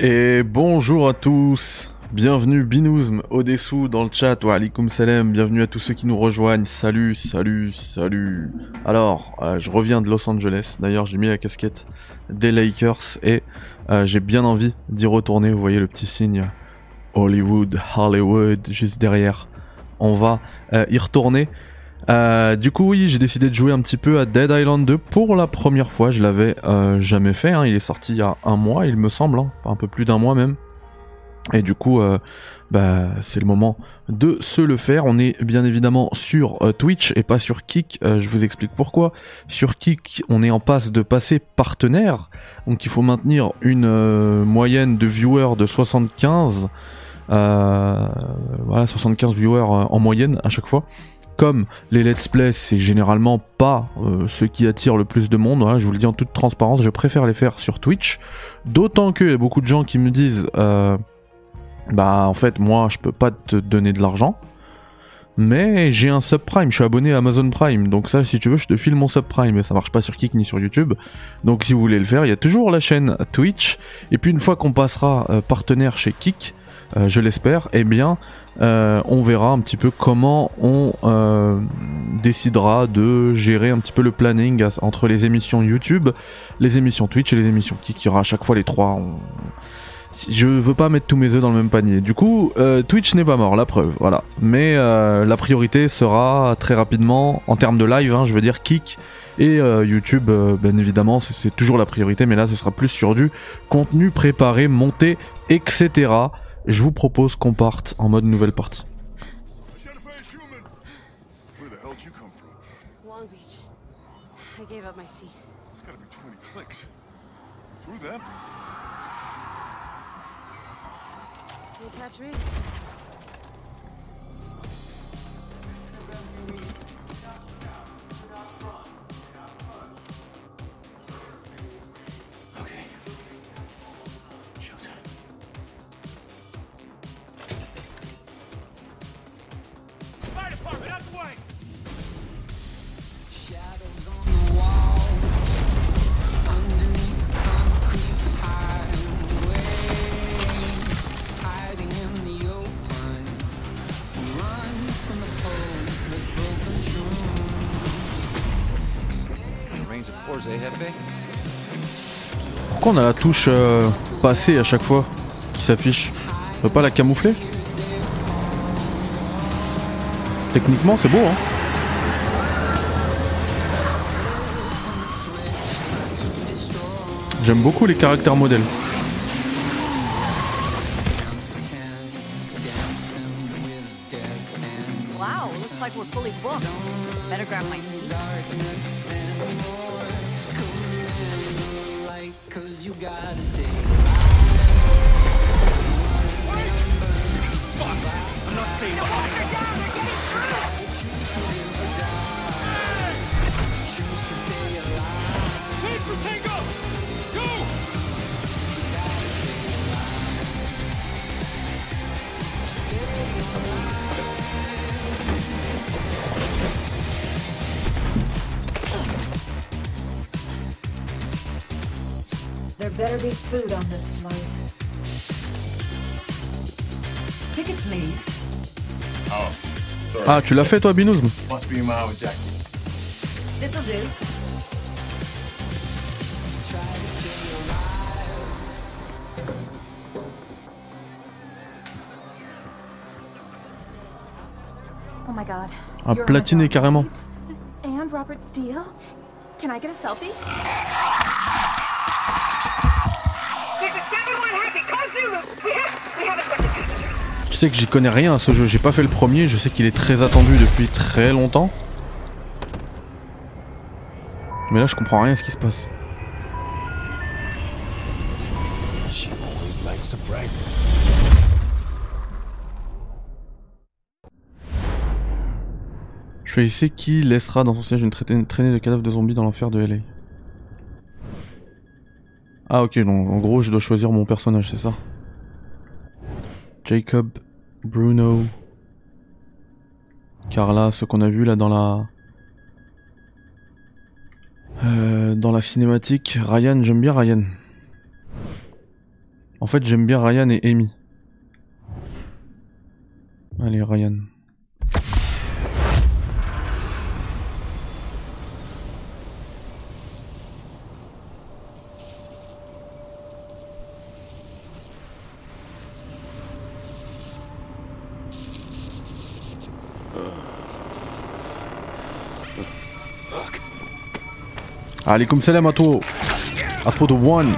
Et bonjour à tous, bienvenue Binouzm, Odessou dans le chat, wa alaikum salam, bienvenue à tous ceux qui nous rejoignent, salut, salut, salut. Alors, euh, je reviens de Los Angeles, d'ailleurs j'ai mis la casquette des Lakers et euh, j'ai bien envie d'y retourner, vous voyez le petit signe Hollywood, Hollywood, juste derrière. On va euh, y retourner. Euh, du coup, oui, j'ai décidé de jouer un petit peu à Dead Island 2 pour la première fois. Je l'avais euh, jamais fait. Hein. Il est sorti il y a un mois, il me semble, hein. un peu plus d'un mois même. Et du coup, euh, bah, c'est le moment de se le faire. On est bien évidemment sur euh, Twitch et pas sur Kik. Je vous explique pourquoi. Sur Kik, on est en passe de passer partenaire. Donc il faut maintenir une moyenne de viewers de 75. Euh, voilà, 75 viewers en moyenne à chaque fois. Comme les let's play, c'est généralement pas euh, ce qui attire le plus de monde. Je vous le dis en toute transparence, je préfère les faire sur Twitch. D'autant qu'il y a beaucoup de gens qui me disent, euh, bah en fait moi je peux pas te donner de l'argent, mais j'ai un subprime, je suis abonné à Amazon Prime, donc ça si tu veux je te file mon subprime, mais ça marche pas sur Kik ni sur YouTube. Donc si vous voulez le faire, il y a toujours la chaîne Twitch. Et puis une fois qu'on passera euh, partenaire chez Kik, euh, je l'espère, eh bien euh, on verra un petit peu comment on euh, décidera de gérer un petit peu le planning entre les émissions YouTube, les émissions Twitch et les émissions Kik. Il y aura à chaque fois les trois. On- Je veux pas mettre tous mes œufs dans le même panier. Du coup, euh, Twitch n'est pas mort, la preuve, voilà. Mais euh, la priorité sera très rapidement, en termes de live, hein, je veux dire Kik et YouTube, euh, bien évidemment, c'est toujours la priorité, mais là, ce sera plus sur du contenu préparé, monté, etc. Je vous propose qu'on parte en mode nouvelle partie. Pourquoi on a la touche euh, passée à chaque fois qui s'affiche On peut pas la camoufler Techniquement, c'est beau, hein J'aime beaucoup les caractères modèles. There better be food on this flight. Ticket, please. Ah, tu l'as fait toi, Binouz Must be mile with Jackie. This'll do. Oh my god. Ah, platiné my carrément. And Robert Steele? Can I get a selfie? Tu sais que j'y connais rien à ce jeu, j'ai pas fait le premier, je sais qu'il est très attendu depuis très longtemps. Mais là je comprends rien à ce qui se passe. Je ici qui laissera dans son siège une traînée de cadavres de zombies dans l'enfer de LA. Ah ok, donc en gros je dois choisir mon personnage, c'est ça? Jacob, Bruno, Carla, ce qu'on a vu là dans la... Euh, dans la cinématique, Ryan, j'aime bien Ryan. En fait, j'aime bien Ryan et Amy. Allez, Ryan. Alaykoum salam à toi. À toi, One.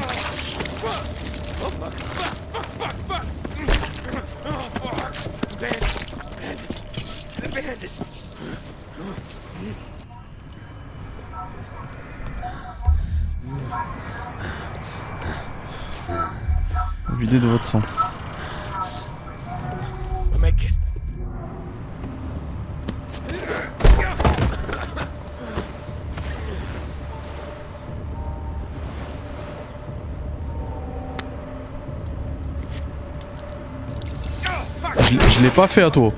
Pas fait à toi.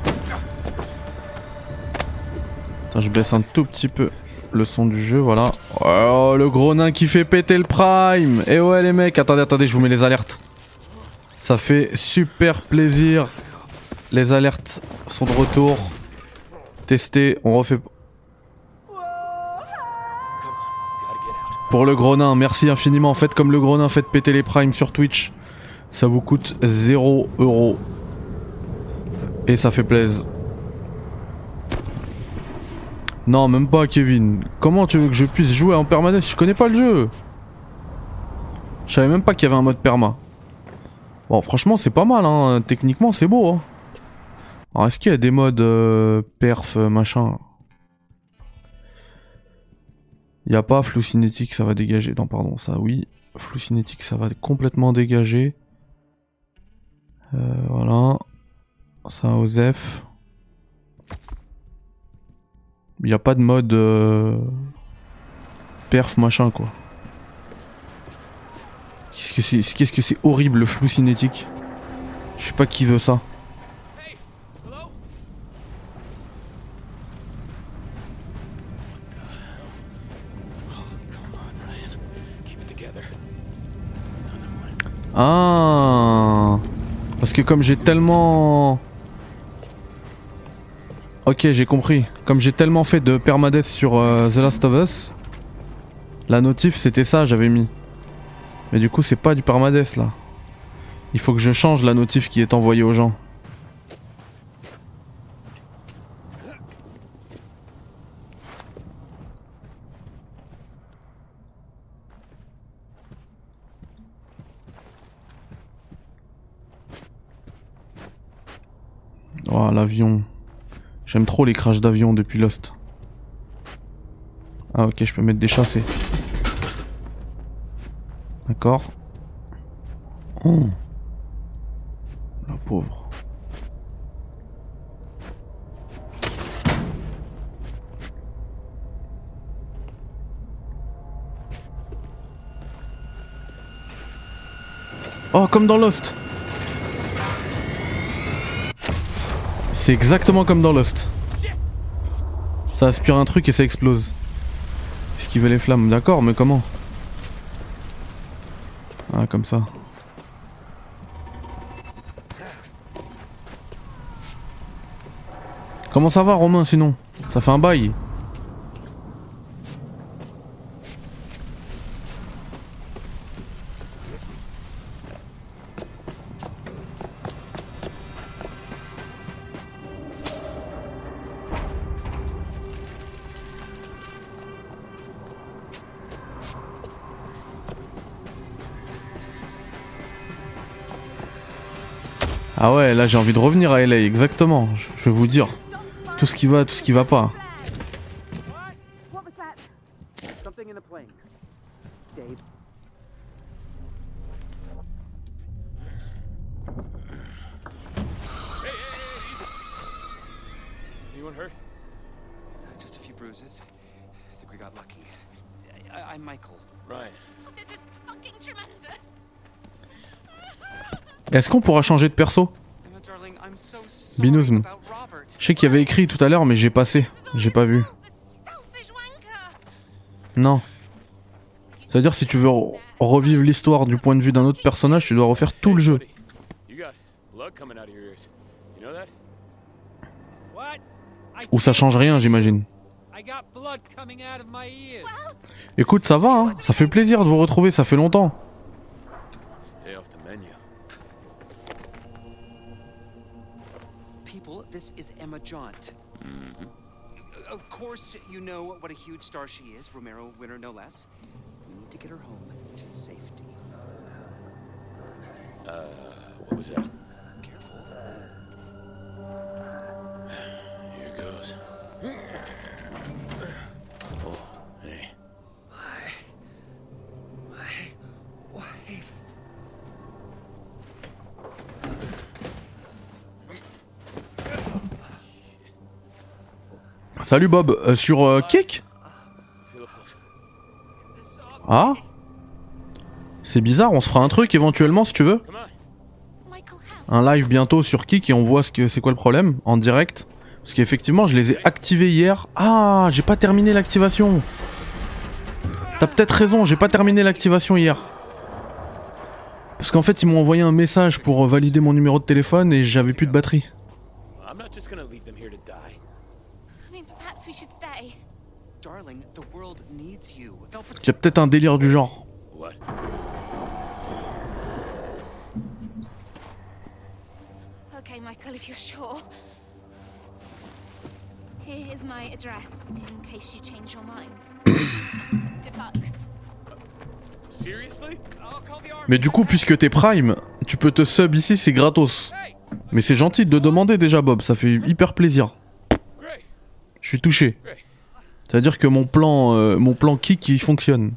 Je baisse un tout petit peu le son du jeu, voilà. Oh, le gros nain qui fait péter le prime. Et ouais les mecs, attendez, attendez, je vous mets les alertes. Ça fait super plaisir. Les alertes sont de retour. Testé, on refait. Pour le gros nain, merci infiniment. Faites comme le gros nain, faites péter les primes sur Twitch. Ça vous coûte 0 euros. Et ça fait plaisir. Non, même pas, Kevin. Comment tu veux que je puisse jouer en permanence? Je connais pas le jeu. Je savais même pas qu'il y avait un mode perma. Bon, franchement, c'est pas mal, hein. Techniquement, c'est beau, hein. Alors, est-ce qu'il y a des modes euh, perf, euh, machin? Il a pas flou cinétique, ça va dégager. Non, pardon, ça, oui. Flou cinétique, ça va complètement dégager. Euh, voilà. Ça, Osef. Il n'y a pas de mode euh, perf machin quoi. Qu'est-ce que c'est qu'est-ce que c'est horrible le flou cinétique. Je sais pas qui veut ça. Ah Parce que comme j'ai tellement Ok, j'ai compris. Comme j'ai tellement fait de permadeath sur euh, The Last of Us, la notif c'était ça, j'avais mis. Mais du coup, c'est pas du permadeath là. Il faut que je change la notif qui est envoyée aux gens. Oh, l'avion. J'aime trop les crashs d'avion depuis Lost. Ah ok, je peux mettre des chassés. D'accord. Oh. La pauvre. Oh, comme dans Lost. C'est exactement comme dans Lost. Ça aspire un truc et ça explose. Esquiver les flammes, d'accord, mais comment? Ah, comme ça. Comment ça va, Romain, sinon? Ça fait un bail. Ouais, là j'ai envie de revenir à LA, exactement. Je je vais vous dire. Tout ce qui va, tout ce qui va pas. Uh. Est-ce qu'on pourra changer de perso Emma, darling, I'm so sorry Je sais qu'il y avait écrit tout à l'heure, mais j'ai passé. J'ai pas vu. Non. You C'est-à-dire si tu veux re- revivre l'histoire du point de vue d'un autre personnage, tu dois refaire tout le jeu. Ou ça change rien, j'imagine. Écoute, ça va, hein ça fait plaisir de vous retrouver, ça fait longtemps. This is Emma Jaunt. Of course, you know what a huge star she is, Romero winner no less. We need to get her home to safety. Uh, what was that? Careful. Here goes. Oh, hey. My wife. Salut Bob, Euh, sur euh. Ah? C'est bizarre, on se fera un truc éventuellement si tu veux. Un live bientôt sur Kick et on voit ce que c'est quoi le problème en direct. Parce qu'effectivement, je les ai activés hier. Ah, j'ai pas terminé l'activation. T'as peut-être raison, j'ai pas terminé l'activation hier. Parce qu'en fait, ils m'ont envoyé un message pour valider mon numéro de téléphone et j'avais plus de batterie. Il y a peut-être un délire du genre. What? Okay, Michael, if you're sure. Here is my address in case you change your mind. Good luck. Seriously? I'll call the army. Mais du coup, puisque t'es Prime, tu peux te sub ici, c'est gratos. Mais c'est gentil de te demander déjà, Bob, ça fait hyper plaisir. Suis touché. Great. C'est-à-dire que mon plan, euh, mon plan kick, il fonctionne.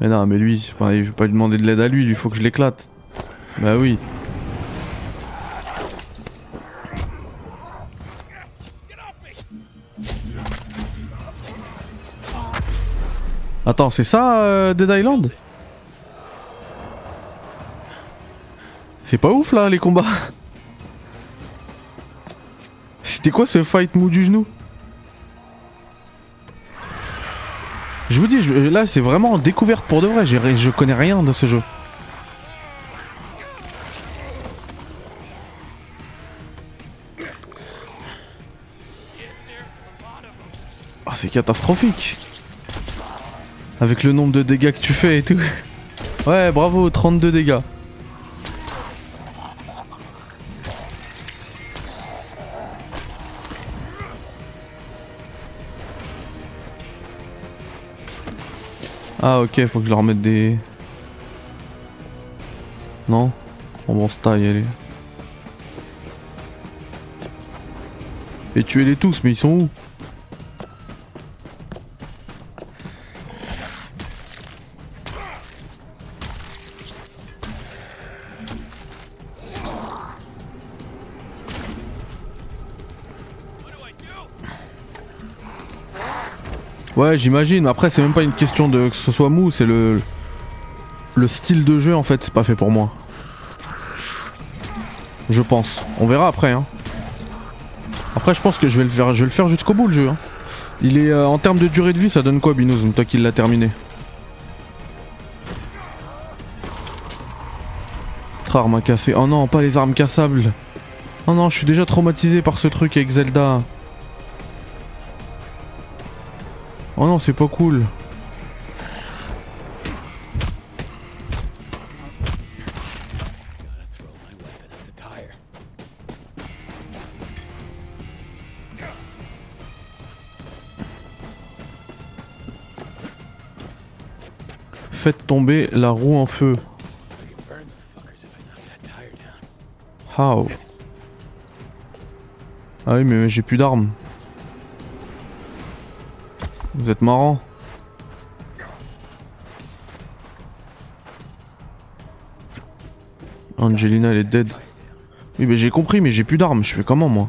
Mais non, mais lui, c'est pas, je pas lui demander de l'aide à lui, il faut que je l'éclate. Bah oui. Attends, c'est ça euh, Dead Island? C'est pas ouf là les combats C'était quoi ce fight mou du genou? Je vous dis, là c'est vraiment en découverte pour de vrai, je connais rien de ce jeu. Ah c'est catastrophique Avec le nombre de dégâts que tu fais et tout. Ouais bravo, 32 dégâts. Ah ok, faut que je leur mette des... Non? On se taille, allez. Et tuez-les tous, mais ils sont où? Ouais, j'imagine. Après, c'est même pas une question de que ce soit mou, c'est le le style de jeu en fait, c'est pas fait pour moi. Je pense. On verra après. Hein. Après, je pense que je vais le faire. Je vais le faire jusqu'au bout le jeu. hein. Il est euh, en termes de durée de vie, ça donne quoi, Binous, toi qui l'as terminé? Autre arme à casser. Oh non, pas les armes cassables. Oh non, je suis déjà traumatisé par ce truc avec Zelda. Oh non, c'est pas cool. Faites tomber la roue en feu. How? Ah oui, mais j'ai plus d'armes. Vous êtes marrant. Angelina, elle est dead. Oui, mais j'ai compris, mais j'ai plus d'armes. Je fais comment, moi?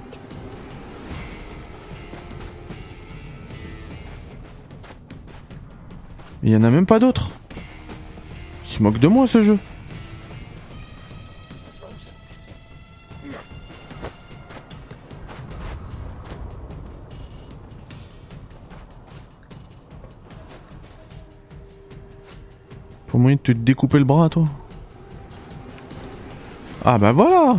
Il y en a même pas d'autres. Il se moque de moi, ce jeu. Moyen de te découper le bras, toi Ah bah voilà.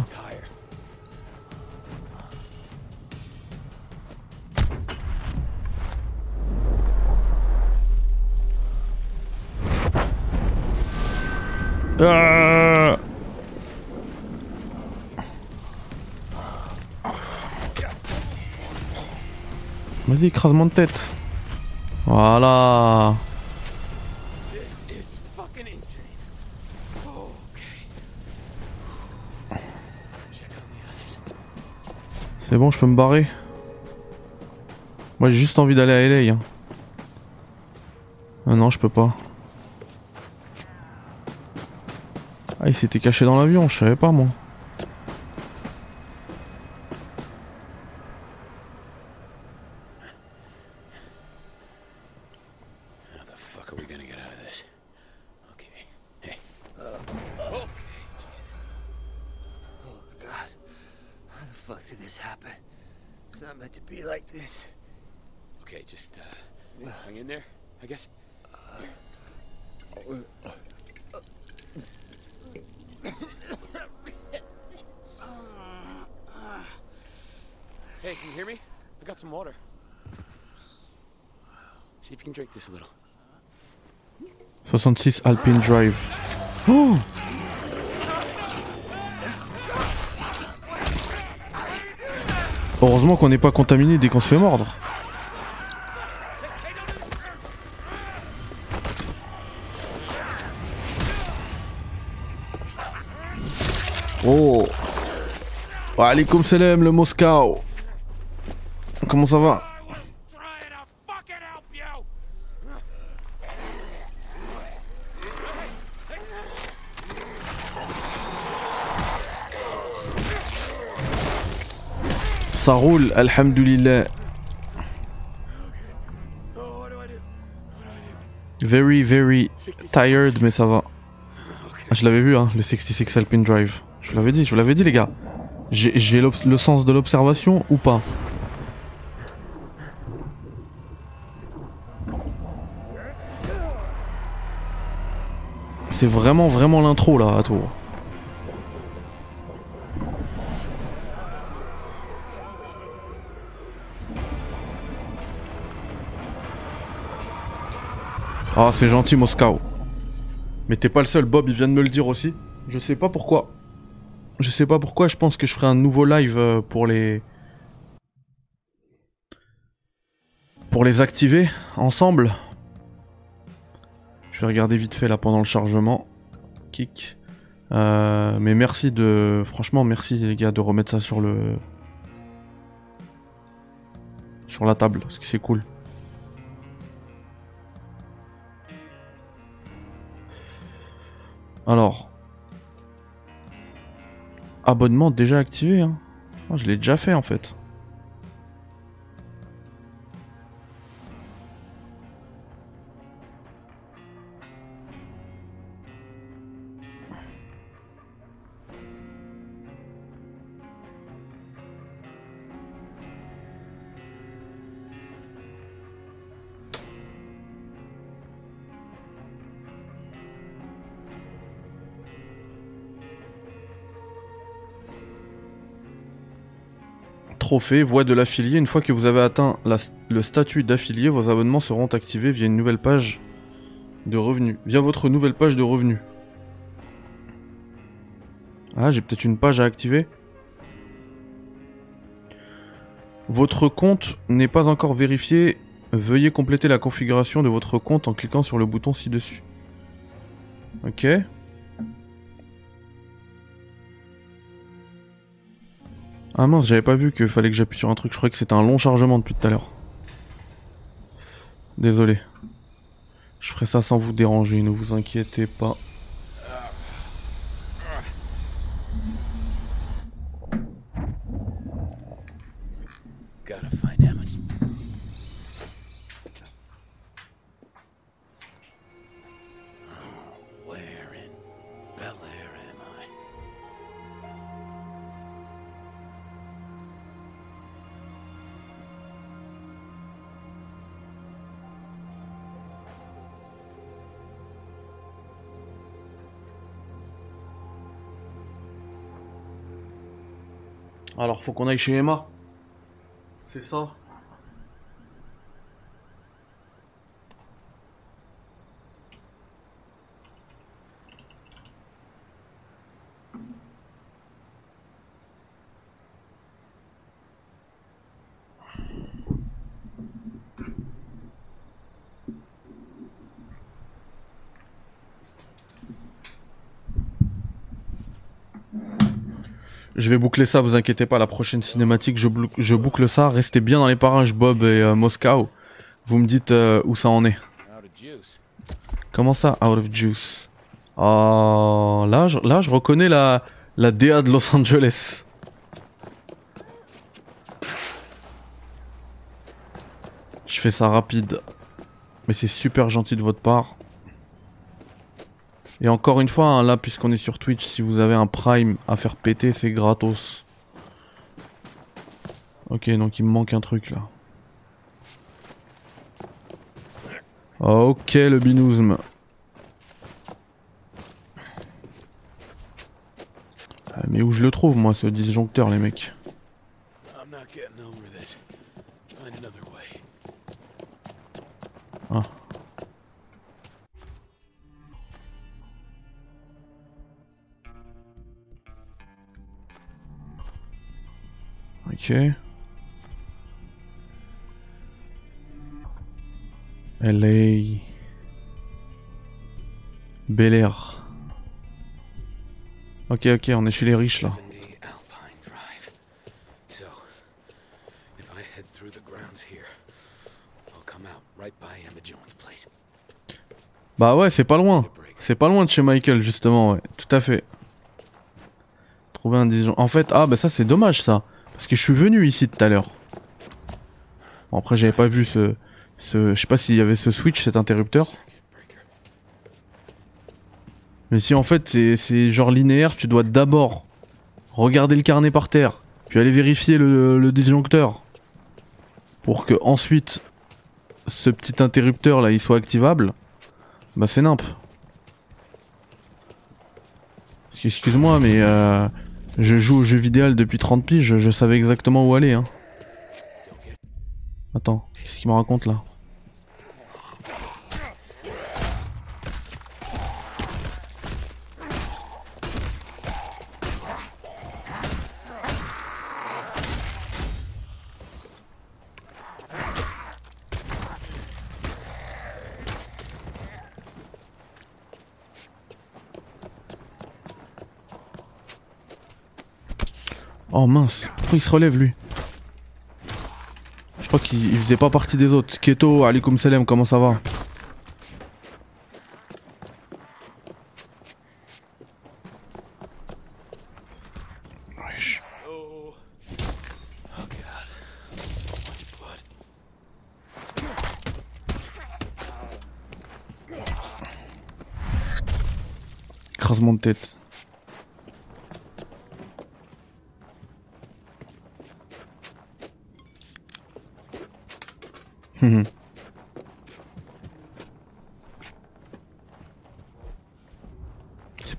Ah Vas-y, écrase-moi de tête. Voilà. C'est bon, je peux me barrer. Moi, j'ai juste envie d'aller à LA. hein. Ah non, je peux pas. Ah, il s'était caché dans l'avion, je savais pas moi. Did this happen? It's not meant to be like this. Okay, just uh, hang in there. I guess. Hey, can you hear me? I got some water. See if you can drink this a little. 66 Alpine Drive. Oh Heureusement qu'on n'est pas contaminé dès qu'on se fait mordre. Oh. Wa alaikum salam le Moscow Comment ça va Trying to fucking help you. Ça roule, alhamdulillah. Very, very tired, mais ça va. Ah, je l'avais vu, hein, le 66 Alpine Drive. Je vous l'avais dit, je vous l'avais dit, les gars. J'ai le sens de l'observation ou pas? C'est vraiment, vraiment l'intro là, à tout. Ah, c'est gentil, Moscow. Mais t'es pas le seul, Bob, il vient de me le dire aussi. Je sais pas pourquoi. Je sais pas pourquoi, je pense que je ferai un nouveau live euh, pour les. Pour les activer ensemble. Je vais regarder vite fait là pendant le chargement. Kick. Euh, mais merci de. Franchement, merci les gars de remettre ça sur le. Sur la table, parce que c'est cool. Alors. Abonnement déjà activé, hein. Oh, je l'ai déjà fait en fait. Trophée, voie de l'affilié. Une fois que vous avez atteint le statut d'affilié, vos abonnements seront activés via une nouvelle page de revenus. Via votre nouvelle page de revenus. Ah, j'ai peut-être une page à activer. Votre compte n'est pas encore vérifié. Veuillez compléter la configuration de votre compte en cliquant sur le bouton ci-dessus. Ok. Ah mince, j'avais pas vu qu'il fallait que j'appuie sur un truc, je croyais que c'était un long chargement depuis tout à l'heure. Désolé. Je ferai ça sans vous déranger, ne vous inquiétez pas. Alors, faut qu'on aille chez Emma. C'est ça? Je vais boucler ça, vous inquiétez pas, la prochaine cinématique, je, boucle ça. Restez bien dans les parages, Bob et euh, Moscow. Vous me dites euh, où ça en est. Comment ça, out of juice? Oh, là, je, là, je reconnais la, la DA de Los Angeles. Je fais ça rapide. Mais c'est super gentil de votre part. Et encore une fois, hein, là, puisqu'on est sur Twitch, si vous avez un Prime à faire péter, c'est gratos. Ok, donc il me manque un truc là. Ok, le binousme. Ah, Mais où je le trouve, moi, ce disjoncteur, les mecs? I'm not getting over this. Find another way. Ok. LA. Bel Air. Ok, ok, on est chez les riches là. 70 Alpine Drive. So, if I head through the grounds here, I'll come out right by Emma Jones' place. Bah ouais, c'est pas loin. C'est pas loin de chez Michael, justement, ouais. Tout à fait. Trouver un disjoncteur. En fait, ah bah ça c'est dommage ça. Parce que je suis venu ici tout à l'heure. Bon, après j'avais pas vu ce... Je sais pas s'il y avait ce switch, cet interrupteur. Mais si en fait c'est- genre linéaire, tu dois d'abord regarder le carnet par terre, puis aller vérifier le, le disjoncteur. Pour que ensuite ce petit interrupteur là il soit activable. Bah c'est nimp. Excuse-moi mais euh, je joue au jeu vidéo depuis 30 piges, je, je savais exactement où aller hein. Attends, qu'est-ce qu'il me raconte là? Oh mince, pourquoi il se relève lui Je crois qu'il il faisait pas partie des autres. Keto, alaikum salam, comment ça va. Écrasement de tête.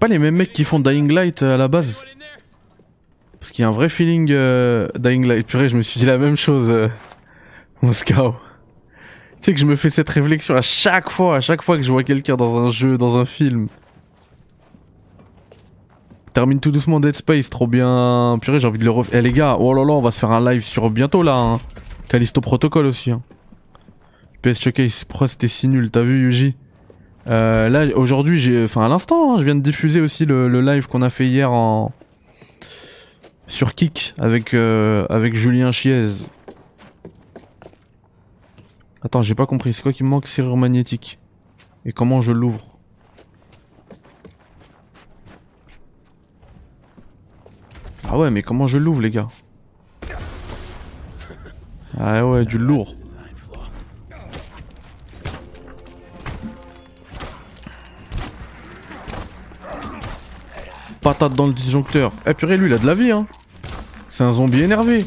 Pas les mêmes mecs qui font Dying Light euh, à la base? Parce qu'il y a un vrai feeling euh, Dying Light. Purée, je me suis dit la même chose, euh, Moscow. Tu sais que je me fais cette réflexion à chaque fois, à chaque fois que je vois quelqu'un dans un jeu, dans un film. Termine tout doucement Dead Space, trop bien. Purée, j'ai envie de le refaire. Eh les gars, oh là là, on va se faire un live sur bientôt là. Hein. Callisto Protocol aussi. Hein. PS Showcase, pourquoi c'était si nul T'as vu Yuji? Euh, Là, aujourd'hui, j'ai, enfin à l'instant, hein, je viens de diffuser aussi le, live qu'on a fait hier en sur Kik avec euh, avec Julien Chiez. Attends, j'ai pas compris. C'est quoi qui me manque? Serrure magnétique. Et comment je l'ouvre? Ah ouais, mais comment je l'ouvre, les gars? Ah ouais, du lourd. Patate dans le disjoncteur. Eh purée, lui, il a de la vie, hein. C'est un zombie énervé.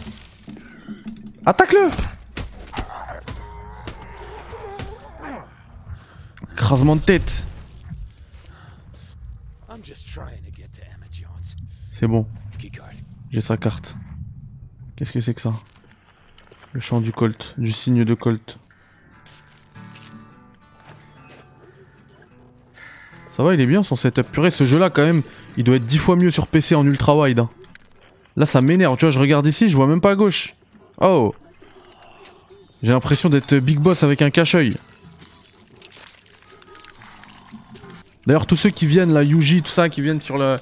Attaque-le Écrasement de tête. C'est bon, j'ai sa carte. Qu'est-ce que c'est que ça? Le chant du Colt, du signe de Colt. Ça va, il est bien son setup. Purée, ce jeu-là, quand même, il doit être 10 fois mieux sur PC en ultra wide. hein. Là, ça m'énerve. Tu vois, je regarde ici, je vois même pas à gauche. Oh J'ai l'impression d'être Big Boss avec un cache-œil. D'ailleurs, tous ceux qui viennent, là, Yuji, tout ça, qui viennent sur le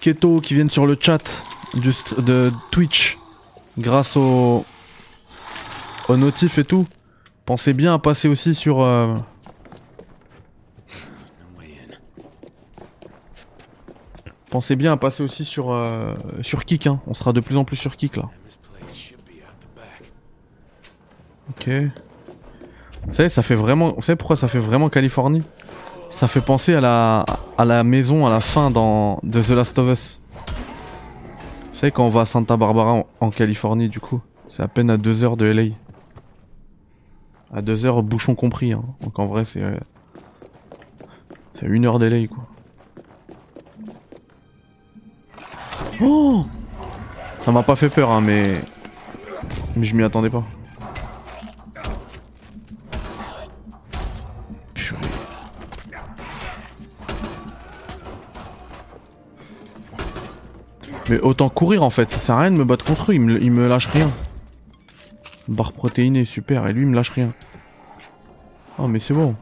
Keto, qui viennent sur le chat de Twitch, grâce au, au notif et tout, pensez bien à passer aussi sur. euh, No way in. Pensez bien à passer aussi sur, euh, Kik, hein. on sera de plus en plus sur Kik là. Ok. Vous savez, ça fait vraiment. Vous savez pourquoi ça fait vraiment Californie? Ça fait penser à la, à la maison à la fin dans, de The Last of Us. Vous savez, quand on va à Santa Barbara en, Californie, du coup, c'est à peine à 2 heures de LA. À 2 heures, bouchon compris. Hein. Donc en vrai, c'est. euh, C'est une heure de LA, quoi. Oh Ça m'a pas fait peur, hein, mais. Mais je m'y attendais pas. Mais autant courir en fait, ça sert à rien de me battre contre eux, ils me, lâchent rien. Barre protéinée, super, et lui il me lâche rien. Oh mais c'est bon.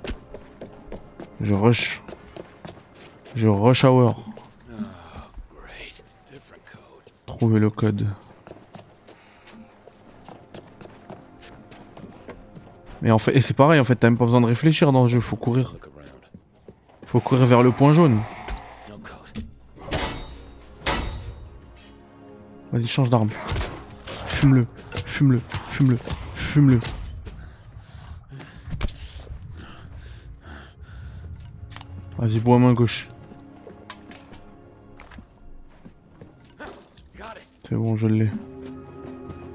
Je rush. Je rush hour. Trouver le code. Mais en fait, et c'est pareil en fait, t'as même pas besoin de réfléchir dans le jeu, faut courir. Faut courir vers le point jaune. Vas-y, change d'arme. Fume-le, fume-le, fume-le, fume-le. Vas-y, bois main gauche. C'est bon, je l'ai.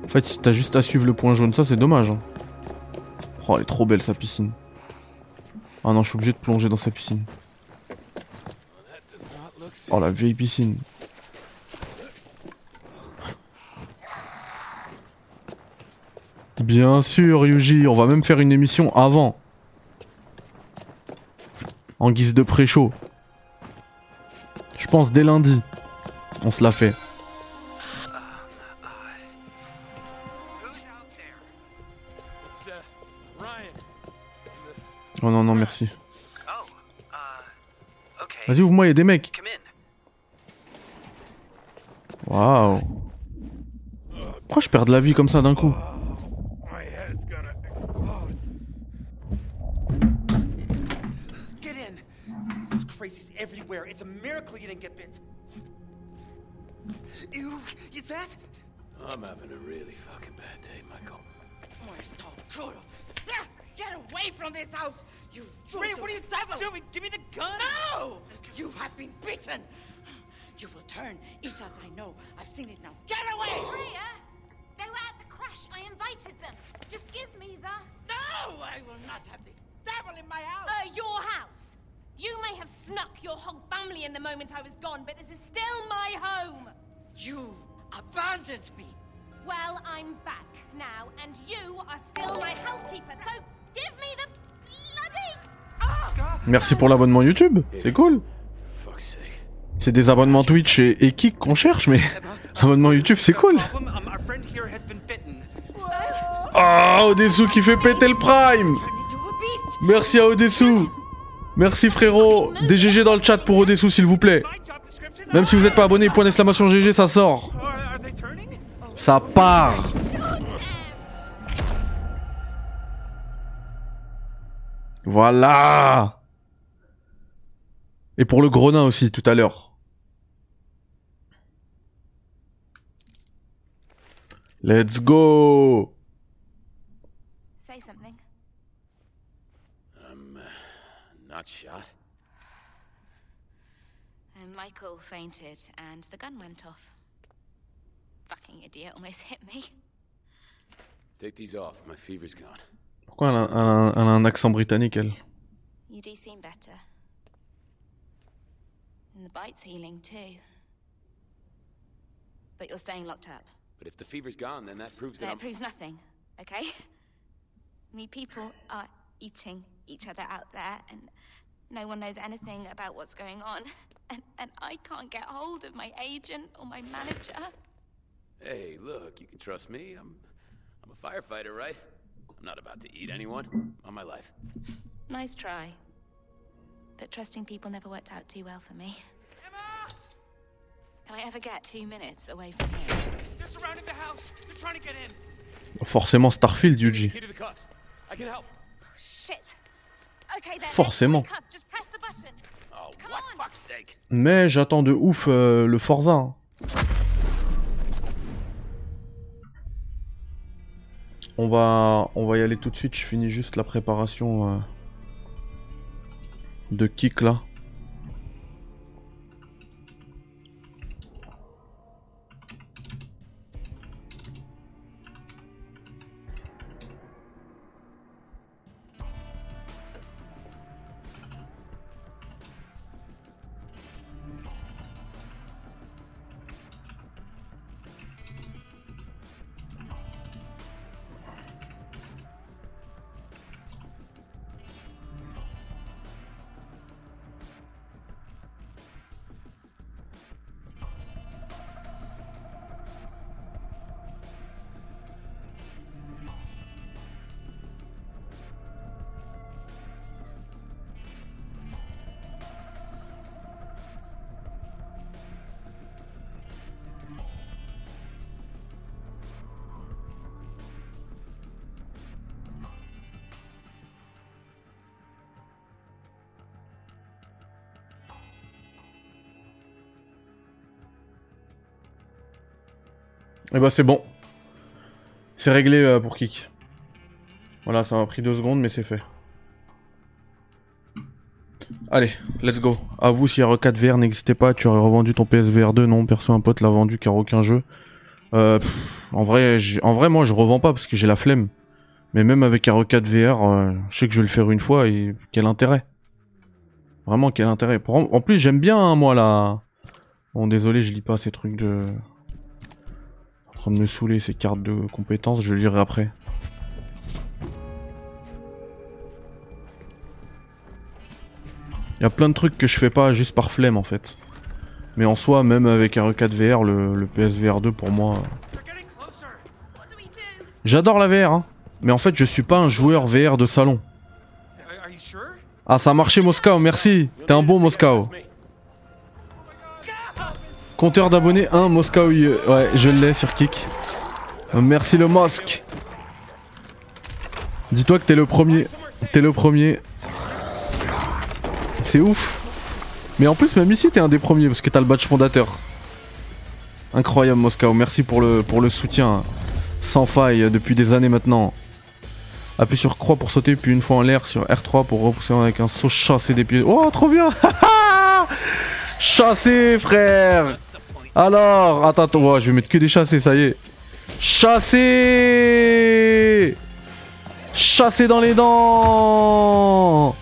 En fait, t'as juste à suivre le point jaune, ça c'est dommage. hein. Oh, elle est trop belle sa piscine. Ah non, je suis obligé de plonger dans sa piscine. Oh la vieille piscine. Bien sûr, Yuji, on va même faire une émission avant. En guise de pré-show. Je pense dès lundi. On se l'a fait. Merci. Oh, uh, okay. Vas-y, ouvre-moi, il y a des mecs. Come in. Waouh. Pourquoi je perds de la vie comme ça d'un coup My head's gonna explode. Get in! There's crazies everywhere. It's a miracle you didn't get bit. Ew, is that? I'm having a really fucking bad day, Michael. Where's Tokuro? Get away from this house! You Ray, brutal what are you devil! doing? Give me the gun! No! You have been beaten! You will turn. It's as I know. I've seen it now. Get away! Priya, they were at the crash. I invited them. Just give me the. No! I will not have this devil in my house! Uh, your house. You may have snuck your whole family in the moment I was gone, but this is still my home. You abandoned me! Well, I'm back now, and you are still my housekeeper, so give me the bloody. Merci pour l'abonnement YouTube. C'est cool. C'est des abonnements Twitch et, et Kik qu'on cherche, mais l'abonnement YouTube c'est cool. Bitten. Oh, Odesu qui fait péter le prime. Merci à Odesu. Merci frérot. Des GG dans le chat pour Odesu s'il vous plaît. Même si vous n'êtes pas abonné, point d'exclamation GG, ça sort. Ça part. Voilà. Et pour le gros nain aussi tout à l'heure. Let's go. Say something. I'm uh, not shot. And Michael fainted, and the gun went off. Fucking idiot almost hit me. Take these off. My fever's gone. Pourquoi elle a, elle a un- elle a un accent britannique elle You do seem better. And the bite's healing too. But you're staying locked up. But if the fever's gone, then that proves that No, I'm... it proves nothing, okay? I mean, people are eating each other out there, and no one knows anything about what's going on. And, and I can't get hold of my agent or my manager. Hey, look, you can trust me. I'm, I'm a firefighter, right? I'm not about to eat anyone. On my life. Nice try. But trusting people never worked out too well for me. Can I ever get two minutes away from here? They're surrounding the house. They're trying to get in. Forcément Starfield, Yuji. I can help. Shit. Okay then. Forcément. let's cut. Just press the button. Oh, Come what on. fuck's sake? Mais j'attends de ouf euh, le Forza. hein. On va, on va y aller tout de suite. Je finis juste la préparation euh, de kick là. Et bah c'est bon. C'est réglé euh, pour kick. Voilà, ça m'a pris deux secondes, mais c'est fait. Allez, let's go. À vous, si R4 VR n'existait pas, tu aurais revendu ton PSVR 2. Non, perso, un pote l'a vendu car aucun jeu. Euh, en vrai, en vrai, moi, je revends pas parce que j'ai la flemme. Mais même avec R4 VR, euh, je sais que je vais le faire une fois et quel intérêt? Vraiment, quel intérêt? En plus, j'aime bien, hein, moi, la... Bon, désolé, je lis pas ces trucs de... Train de me saouler, ces cartes de compétences, je lirai après. Il y a plein de trucs que je fais pas juste par flemme en fait. Mais en soi, même avec un R4 VR, le, le PSVR 2 pour moi. J'adore la VR, hein. Mais en fait, je suis pas un joueur VR de salon. Ah, ça a marché, Moscow, merci. T'es un bon Moscow. Compteur d'abonnés 1, Moscow. euh, Ouais, je l'ai sur Kick. Euh, Merci le Mosque. Dis-toi que t'es le premier. T'es le premier. C'est ouf. Mais en plus, même ici, t'es un des premiers parce que t'as le badge fondateur. Incroyable, Moscow. Merci pour le, soutien. Sans faille euh, depuis des années maintenant. Appuie sur croix pour sauter, puis une fois en l'air sur R3 pour repousser avec un saut chassé des pieds. Oh, trop bien Chassé, frère Alors, attends, attends, je vais mettre que des chassés, ça y est. Chassé Chassé dans les dents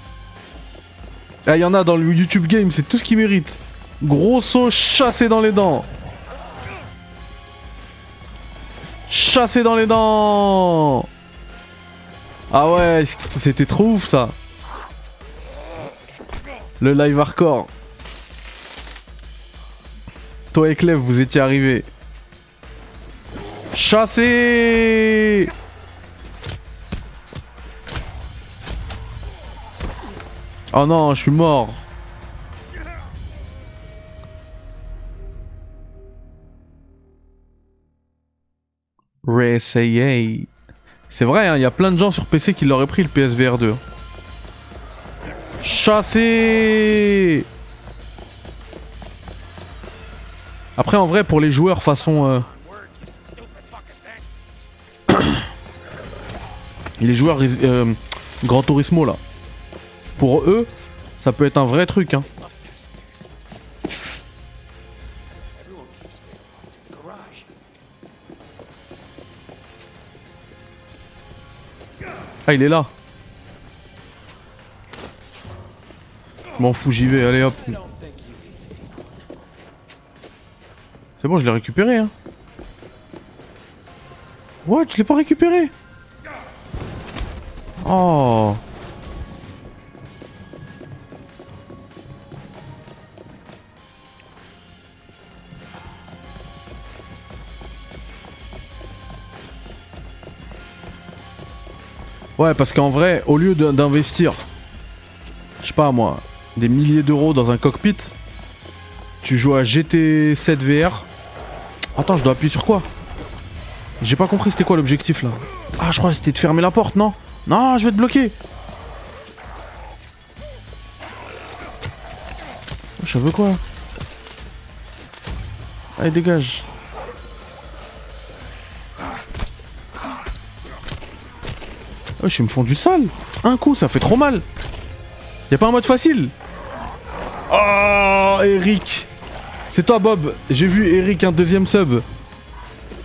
Ah, il y en a dans le YouTube Game, c'est tout ce qu'il mérite. Gros saut chassé dans les dents. Chassé dans les dents Ah ouais, c'était trop ouf ça. Le live hardcore. Toi et Clef, vous étiez arrivés. Chassé Oh non, je suis mort. Réessayer. C'est vrai, hein, il y a plein de gens sur PC qui l'auraient pris le PSVR 2. Chassé Après, en vrai, pour les joueurs façon... euh, les joueurs euh, Gran Turismo, là. Pour eux, ça peut être un vrai truc, hein. Ah, il est là. M'en fous, j'y vais, allez hop. C'est bon, je l'ai récupéré, hein. What Je l'ai pas récupéré? Oh Ouais, parce qu'en vrai, au lieu d'investir, je sais pas moi, des milliers d'euros dans un cockpit, tu joues à GT7 VR. Attends, je dois appuyer sur quoi J'ai pas compris c'était quoi l'objectif là. Ah, je crois que c'était de fermer la porte, non Non, je vais te bloquer. Je veux quoi Allez, dégage. Oh, je me font du sale. Un coup, ça fait trop mal. Y a pas un mode facile Oh, Eric. C'est toi, Bob. J'ai vu Eric un deuxième sub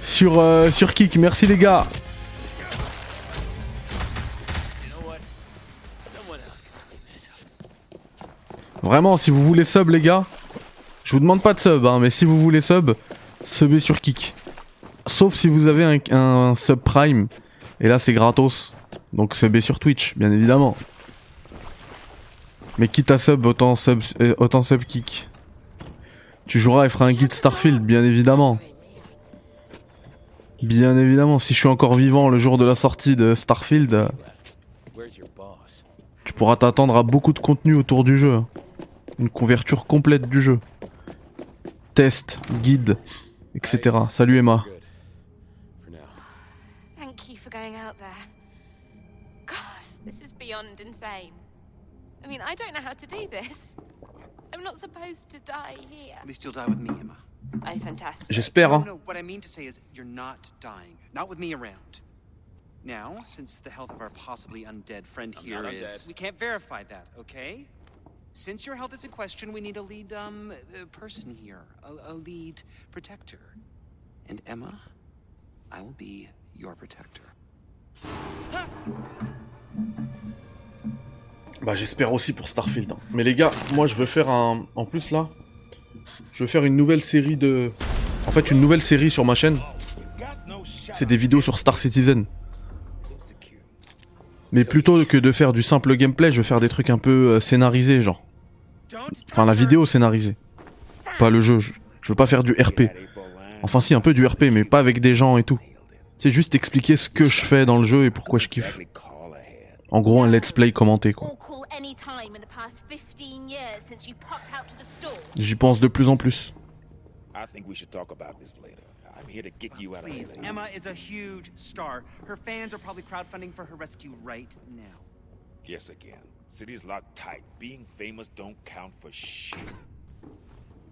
sur euh, sur Kick. Merci les gars. Vraiment, si vous voulez sub, les gars, je vous demande pas de sub, hein, mais si vous voulez sub, subez sur Kick. Sauf si vous avez un, sub Prime, et là c'est gratos. Donc subez sur Twitch, bien évidemment. Mais quitte à sub, autant sub, euh, autant sub Kick. Tu joueras et feras un guide Starfield, bien évidemment. Bien évidemment, si je suis encore vivant le jour de la sortie de Starfield, tu pourras t'attendre à beaucoup de contenu autour du jeu. Une couverture complète du jeu. Test, guide, etc. Salut Emma. I mean, I don't. I'm not supposed to die here. At least you'll die with me, Emma. Oh, fantastic. J'espère, No, hein. no, what I mean to say is you're not dying. Not with me around. Now, since the health of our possibly undead friend I'm here not is, undead. we can't verify that, okay? Since your health is in question, we need a lead um uh, person here, a, a lead protector. And Emma, I will be your protector. Bah j'espère aussi pour Starfield. hein. Mais les gars, moi je veux faire un... En plus là, je veux faire une nouvelle série de... En fait une nouvelle série sur ma chaîne. C'est des vidéos sur Star Citizen. Mais plutôt que de faire du simple gameplay, je veux faire des trucs un peu euh, scénarisés genre. Enfin la vidéo scénarisée. Pas le jeu. Je, je veux pas faire du RP. Enfin si un peu du RP mais pas avec des gens et tout. C'est juste expliquer ce que je fais dans le jeu et pourquoi je kiffe. En gros un let's play commenté quoi. Or call any time in the past 15 years since you popped out to the store. J'y pense de plus en plus. I think we should talk about this later. I'm here to get you out of Please. Emma is a huge star. Her fans are probably crowdfunding for her rescue right now. Yes, again. City's locked tight. Being famous don't count for shit.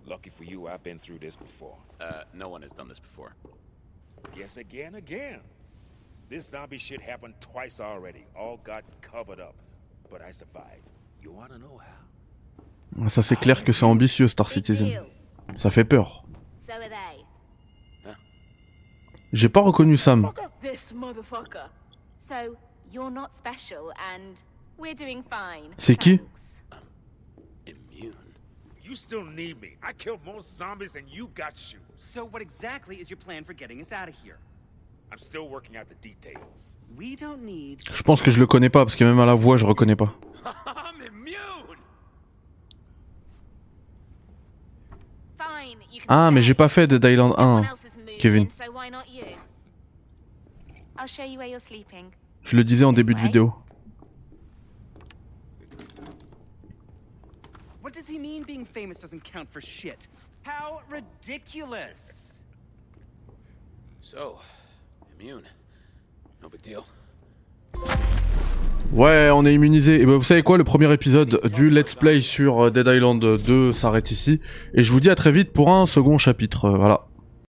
Lucky for you, I've been through this before. Uh, no one has done this before. Yes, again, again. This zombie shit happened twice already. All got covered up. But I survived. You wanna know how? Ça c'est clair que c'est ambitieux Star Citizen. Ça fait peur. So are they. J'ai pas reconnu Sam. This motherfucker. So, you're not special and we're doing fine. C'est qui? You still need me. I killed more zombies than you got shoes. So, what exactly is your plan for getting us out of here? Je pense que je le connais pas parce que même à la voix je reconnais pas. I'm immune! Fine, you can Ah mais j'ai pas fait Island Everyone 1. else is moving, Kevin. so why not you? I'll show you where you're sleeping. Je le disais en début de vidéo. What does he mean being famous doesn't count for shit? How ridiculous! So, Ouais, on est immunisé. Et ben vous savez quoi, le premier épisode du Let's Play sur euh, Dead Island 2 s'arrête ici. Et je vous dis à très vite pour un second chapitre. Euh, Voilà.